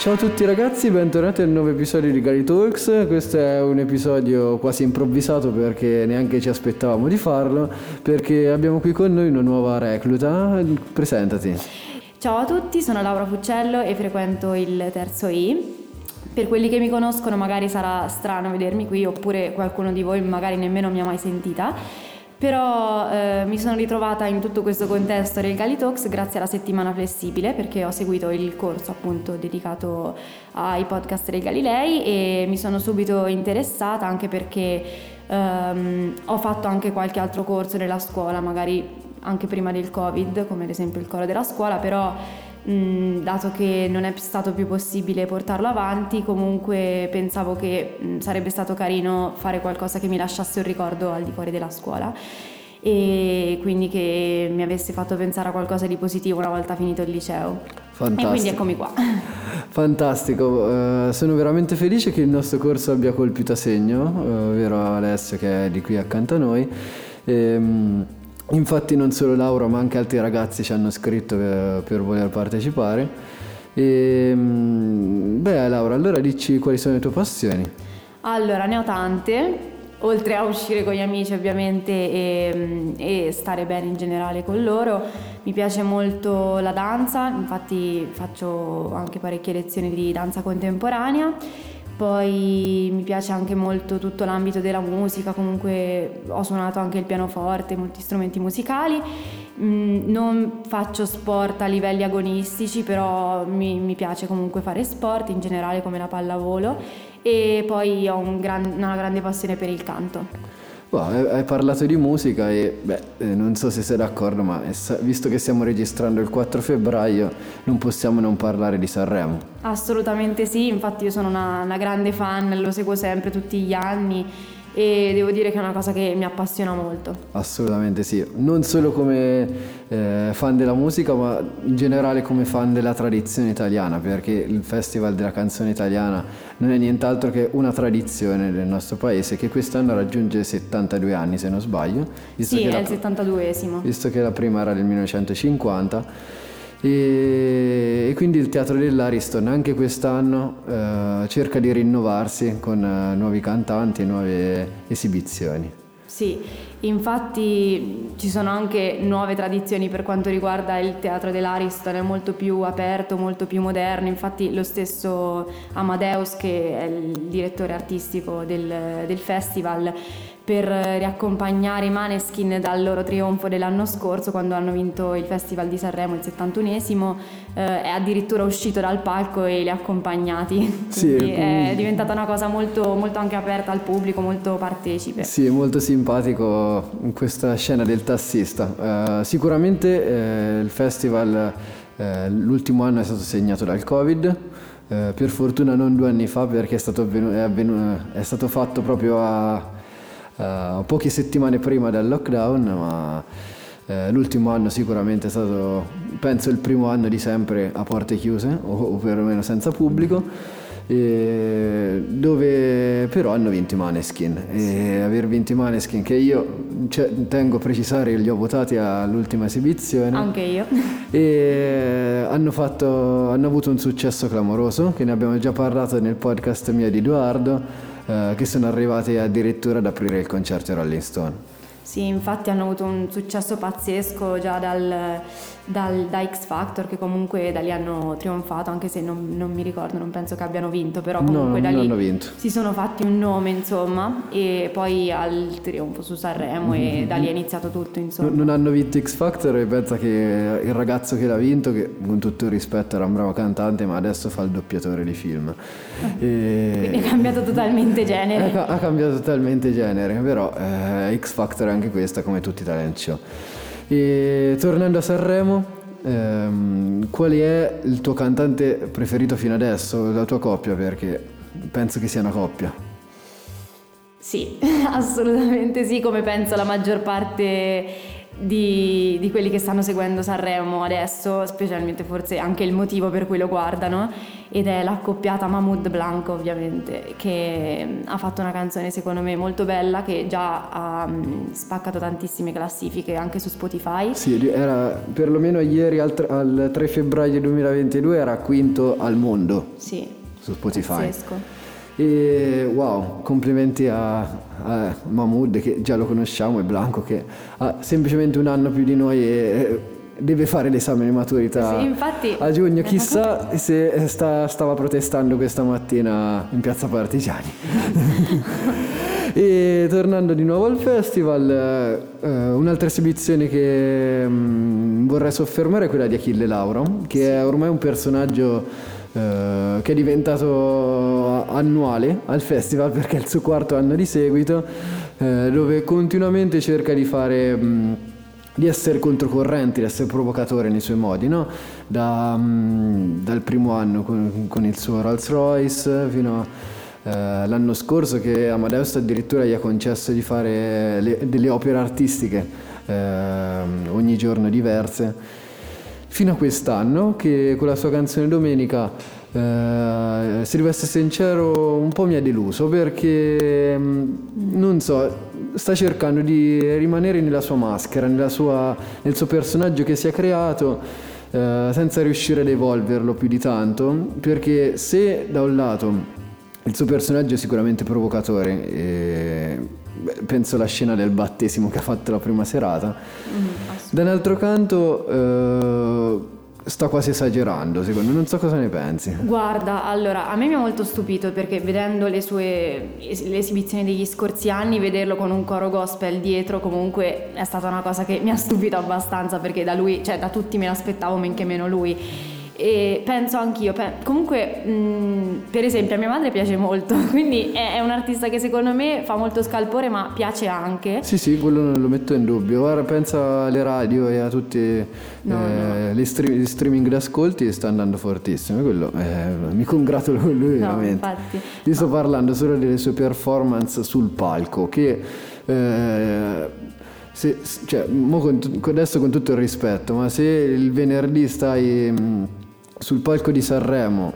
Ciao a tutti ragazzi, bentornati al nuovo episodio di Gali Talks. Questo è un episodio quasi improvvisato perché neanche ci aspettavamo di farlo, perché abbiamo qui con noi una nuova recluta. Presentati. Ciao a tutti, sono Laura Fuccello e frequento il terzo I. Per quelli che mi conoscono magari sarà strano vedermi qui oppure qualcuno di voi magari nemmeno mi ha mai sentita, però eh, mi sono ritrovata in tutto questo contesto Gali Talks grazie alla settimana flessibile perché ho seguito il corso appunto dedicato ai podcast dei Galilei e mi sono subito interessata anche perché ehm, ho fatto anche qualche altro corso nella scuola, magari anche prima del Covid, come ad esempio il coro della scuola, però Mm, dato che non è stato più possibile portarlo avanti, comunque pensavo che mh, mm, sarebbe stato carino fare qualcosa che mi lasciasse un ricordo al di fuori della scuola e quindi che mi avesse fatto pensare a qualcosa di positivo una volta finito il liceo. Fantastico. E quindi eccomi qua. Fantastico, uh, sono veramente felice che il nostro corso abbia colpito a segno, uh, vero Alessio che è di qui accanto a noi. E, um, Infatti non solo Laura ma anche altri ragazzi ci hanno scritto per, per voler partecipare. E, mm, beh Laura, allora dici quali sono le tue passioni? Allora, ne ho tante, oltre a uscire con gli amici ovviamente e, mm, e, stare bene in generale con loro, mi piace molto la danza, infatti faccio anche parecchie lezioni di danza contemporanea poi mi piace anche molto tutto l'ambito della musica, comunque ho suonato anche il pianoforte, molti strumenti musicali. Mm, non faccio sport a livelli agonistici, però mi, mi piace comunque fare sport, in generale come la pallavolo e poi ho un gran, una grande passione per il canto. Wow, hai parlato di musica e beh, eh, non so se sei d'accordo, ma visto che stiamo registrando il 4 febbraio, non possiamo non parlare di Sanremo. Assolutamente sì, infatti io sono una, una grande fan, lo seguo sempre tutti gli anni e devo dire che è una cosa che mi appassiona molto. Assolutamente sì, non solo come eh, fan della musica ma in generale come fan della tradizione italiana perché il Festival della canzone italiana non è nient'altro che una tradizione del nostro paese che quest'anno raggiunge 72 anni se non sbaglio. Sì, è la, il 72esimo. Visto che la prima era del 1950 e, e, quindi il Teatro dell'Ariston anche quest'anno eh, cerca di rinnovarsi con eh, nuovi cantanti e nuove esibizioni. Sì, infatti ci sono anche nuove tradizioni per quanto riguarda il teatro dell'Ariston, è molto più aperto, molto più moderno, infatti lo stesso Amadeus che è il direttore artistico del, del festival per riaccompagnare i Maneskin dal loro trionfo dell'anno scorso quando hanno vinto il Festival di Sanremo, il 71esimo, eh, è addirittura uscito dal palco e li ha accompagnati. Sì, è diventata una cosa molto, molto anche aperta al pubblico, molto partecipe. Sì, molto simpatico questa scena del tassista. Uh, sicuramente eh, il festival eh, l'ultimo anno è stato segnato dal Covid. Per fortuna non due anni fa perché è stato, avvenu- è, avvenu- è stato fatto proprio a uh, poche settimane prima del lockdown, ma uh, l'ultimo anno sicuramente è stato, penso, il primo anno di sempre a porte chiuse o, o perlomeno senza pubblico. dove però hanno vinto i Maneskin. E aver vinto i Maneskin che io cioè, tengo a precisare li ho votati all'ultima esibizione. Anche io. E hanno, fatto, hanno avuto un successo clamoroso che ne abbiamo già parlato nel podcast mio di Edoardo eh, che sono arrivati addirittura ad aprire il concerto Rolling Stone. Sì, infatti hanno avuto un successo pazzesco già dal, dal, da X Factor che comunque da lì hanno trionfato anche se non, non mi ricordo, non penso che abbiano vinto, però comunque no, da lì si sono fatti un nome insomma e poi al trionfo su Sanremo mm-hmm. e da lì è iniziato tutto insomma. Non hanno vinto X Factor e pensa che il ragazzo che l'ha vinto, che con tutto il rispetto era un bravo cantante ma adesso fa il doppiatore di film. e... Quindi ha cambiato totalmente genere. Ha, ha cambiato totalmente genere, però eh, X Factor è anche questa come tutti i talent show. E tornando a Sanremo, ehm, qual è il tuo cantante preferito fino adesso, la tua coppia? Perché penso che sia una coppia. Sì, assolutamente sì, come penso la maggior parte di, di, quelli che stanno seguendo Sanremo adesso, specialmente forse anche il motivo per cui lo guardano, ed è l'accoppiata Mahmoud Blanco ovviamente, che ha fatto una canzone secondo me molto bella che già ha mm, spaccato tantissime classifiche anche su Spotify. Sì, era perlomeno ieri al, al 3 febbraio 2022 era quinto al mondo. Sì. Su Spotify. Pazzesco. E wow, complimenti a, a Mahmood che già lo conosciamo e Blanco che ha semplicemente un anno più di noi e deve fare l'esame di maturità sì, infatti, a giugno. Chissà se sta, stava protestando questa mattina in piazza Partigiani. e tornando di nuovo al festival, eh, un'altra esibizione che mh, mm, vorrei soffermare è quella di Achille Lauro, che sì. è ormai un personaggio eh, che è diventato annuale al festival perché è il suo quarto anno di seguito, eh, dove continuamente cerca di fare... Mh, di essere controcorrente, di essere provocatore nei suoi modi, no? da, dal primo anno con, con, il suo Rolls Royce fino all'anno eh, scorso che Amadeus addirittura gli ha concesso di fare le, delle opere artistiche eh, ogni giorno diverse fino a quest'anno che con la sua canzone Domenica eh, se devo essere sincero un po' mi ha deluso perché mm, non so sta cercando di rimanere nella sua maschera nella sua, nel suo personaggio che si è creato eh, senza riuscire ad evolverlo più di tanto perché se da un lato il suo personaggio è sicuramente provocatore e penso alla scena del battesimo che ha fatto la prima serata. Mm, da un altro canto eh, sta quasi esagerando, secondo me, non so cosa ne pensi. Guarda, allora, a me mi ha molto stupito perché vedendo le sue le esibizioni degli scorsi anni, vederlo con un coro gospel dietro comunque è stata una cosa che mi ha stupito abbastanza perché da lui, cioè da tutti me l'aspettavo, men che meno lui e penso anch'io, comunque mh, per esempio a mia madre piace molto, quindi è, è, un artista che secondo me fa molto scalpore ma piace anche. Sì sì, quello non lo metto in dubbio, ora pensa alle radio e a tutti no, eh, no. Stream, gli streaming d'ascolti sta andando fortissimo, quello eh, mi congratulo con lui no, veramente. Infatti. Io sto parlando solo delle sue performance sul palco che... Eh, se, cioè, adesso con tutto il rispetto, ma se il venerdì stai sul palco di Sanremo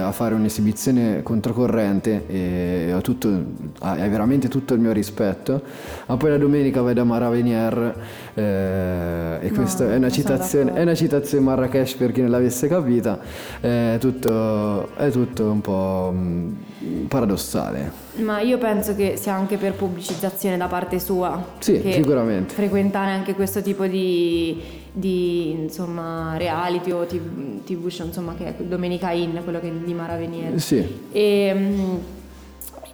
a fare un'esibizione controcorrente e tutto, hai veramente tutto il mio rispetto. Ma poi la domenica vai da Mara Venier eh, e no, questa è una, citazione, è una citazione Marrakesh per chi non l'avesse capita. È tutto, è tutto un po' mm, paradossale. Ma io penso che sia anche per pubblicizzazione da parte sua sì sicuramente. frequentare anche questo tipo di di insomma, reality o tv, TV show insomma, che è Domenica In, quello che è di Mara Venier. Sì. E, mm,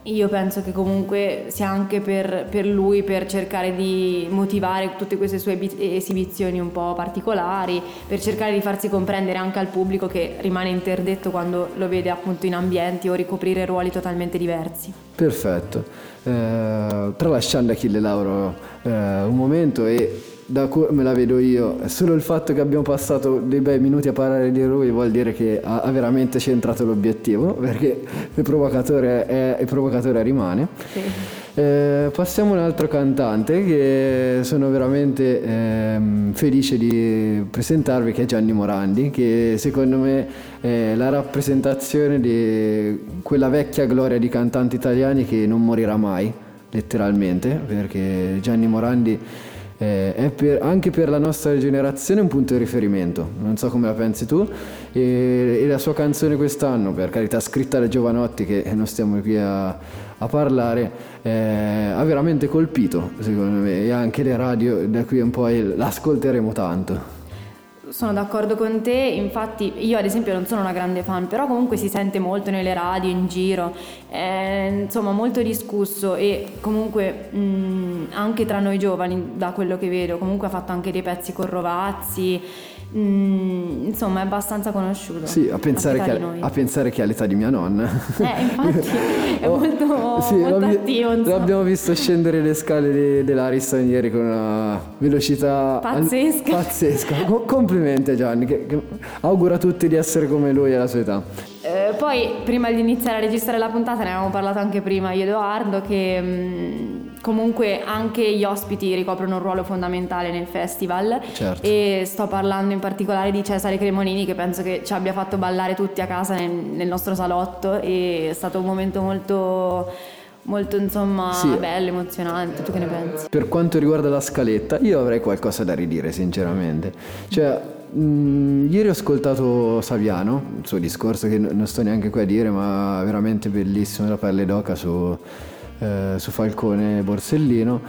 io penso che comunque sia anche per, per, lui per cercare di motivare tutte queste sue esibizioni un po' particolari, per cercare di farsi comprendere anche al pubblico che rimane interdetto quando lo vede appunto in ambienti o ricoprire ruoli totalmente diversi. Perfetto. Eh, tralasciando Achille Lauro eh, un momento e da come la vedo io, solo il fatto che abbiamo passato dei bei minuti a parlare di lui vuol dire che ha, ha veramente centrato l'obiettivo, perché il provocatore, è, il provocatore rimane. Sì. Eh, passiamo a un altro cantante che sono veramente eh, felice di presentarvi, che è Gianni Morandi, che secondo me è la rappresentazione di quella vecchia gloria di cantanti italiani che non morirà mai, letteralmente, perché Gianni Morandi eh, è per, anche per la nostra generazione un punto di riferimento, non so come la pensi tu, e, e la sua canzone quest'anno, per carità scritta da Giovanotti, che non stiamo qui a, a parlare, eh, ha veramente colpito secondo me e anche le radio da qui in poi l'ascolteremo tanto. Sono d'accordo con te, infatti io ad esempio non sono una grande fan, però comunque si sente molto nelle radio, in giro, è, insomma molto discusso e comunque mh, anche tra noi giovani, da quello che vedo, comunque ha fatto anche dei pezzi con Rovazzi Mm, insomma, è abbastanza conosciuto. Sì, a pensare, che, a pensare che è l'età di mia nonna. Eh, infatti è oh, molto, sì, molto attivo. L'abbiamo visto scendere le scale de, dell'Ariston ieri con una velocità pazzesca. Al, pazzesca. complimenti a Gianni, che, che auguro a tutti di essere come lui alla sua età. Eh, poi, prima di iniziare a registrare la puntata, ne avevamo parlato anche prima io e Edoardo, che... Mh, mm, comunque anche gli ospiti ricoprono un ruolo fondamentale nel festival Certo. e sto parlando in particolare di Cesare Cremonini che penso che ci abbia fatto ballare tutti a casa nel, nel nostro salotto e è stato un momento molto, molto insomma Sì. bello, emozionante. Tu che ne pensi? Per quanto riguarda la scaletta, io avrei qualcosa da ridire, sinceramente. Cioè, mh, ieri ho ascoltato Saviano, il suo discorso che non sto neanche qui a dire, ma veramente bellissimo, la pelle d'oca su, eh, su Falcone e Borsellino.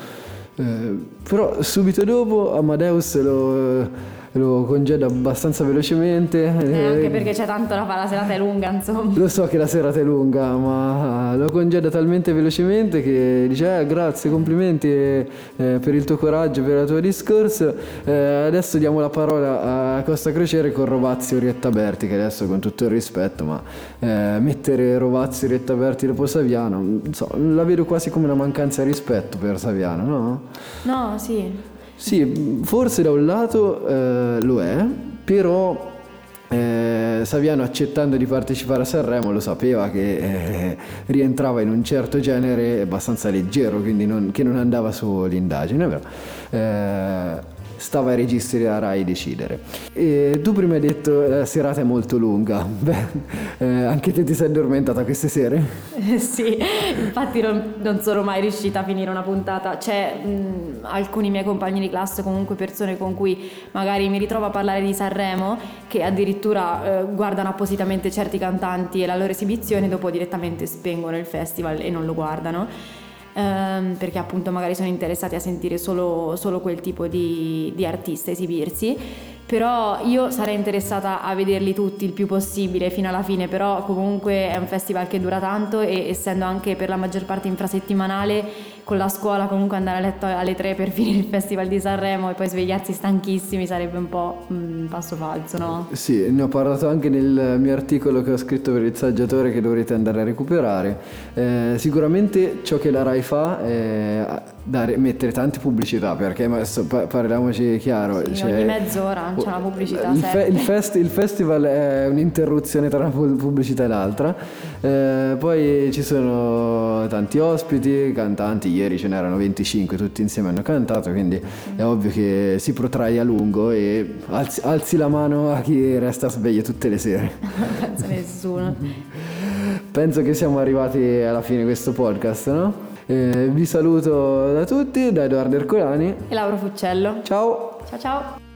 Eh, però subito dopo Amadeus lo, lo congeda abbastanza velocemente. Eh, anche eh, perché c'è tanto da fare, la serata è lunga insomma. lo so che la serata è lunga, ma lo congeda talmente velocemente che dice: "Eh, Grazie, complimenti eh, per il tuo coraggio, per il tuo discorso. Eh, adesso diamo la parola a Costa Crociere con Rovazzi Orietta Berti. Che adesso, con tutto il rispetto, ma eh, mettere Rovazzi Orietta Berti dopo Saviano, non so, la vedo quasi come una mancanza di rispetto per Saviano, no? No, sì. Sì, forse da un lato eh, lo è, però eh, Saviano accettando di partecipare a Sanremo lo sapeva che eh, rientrava in un certo genere abbastanza leggero, quindi non- che non andava su l'indagine, però eh, stava ai registri della RAI decidere. E tu prima hai detto la serata è molto lunga, beh, eh, anche te ti sei addormentata queste sere? Eh, sì, infatti non, non sono mai riuscita a finire una puntata. C'è mh, alcuni miei compagni di classe, comunque persone con cui magari mi ritrovo a parlare di Sanremo, che addirittura eh, guardano appositamente certi cantanti e la loro esibizione, dopo direttamente spengono il festival e non lo guardano. Ehm, perché appunto magari sono interessati a sentire solo, solo quel tipo di, di artista esibirsi però io sarei interessata a vederli tutti il più possibile fino alla fine, però comunque è un festival che dura tanto e essendo anche per la maggior parte infrasettimanale con la scuola comunque andare a letto alle 3 per finire il festival di Sanremo e poi svegliarsi stanchissimi sarebbe un po' un passo falso, no? Sì, ne ho parlato anche nel mio articolo che ho scritto per il saggiatore che dovrete andare a recuperare. Eh, sicuramente ciò che la RAI fa è dare- mettere tante pubblicità, perché parliamoci chiaro. Sì, cioè- ogni mezz'ora c'è una pubblicità, Il, fe- il fest- il festival è un'interruzione tra una pu- pubblicità e l'altra. Eh, poi ci sono tanti ospiti, cantanti, ieri ce n'erano 25, tutti insieme hanno cantato, quindi è ovvio che si protrae a lungo e alzi, alzi la mano a chi resta sveglio tutte le sere. Non penso nessuno. Penso che siamo arrivati alla fine di questo podcast, no? Eh, vi saluto da tutti, da Edoardo Ercolani. E Lauro Fuccello. Ciao! Ciao ciao.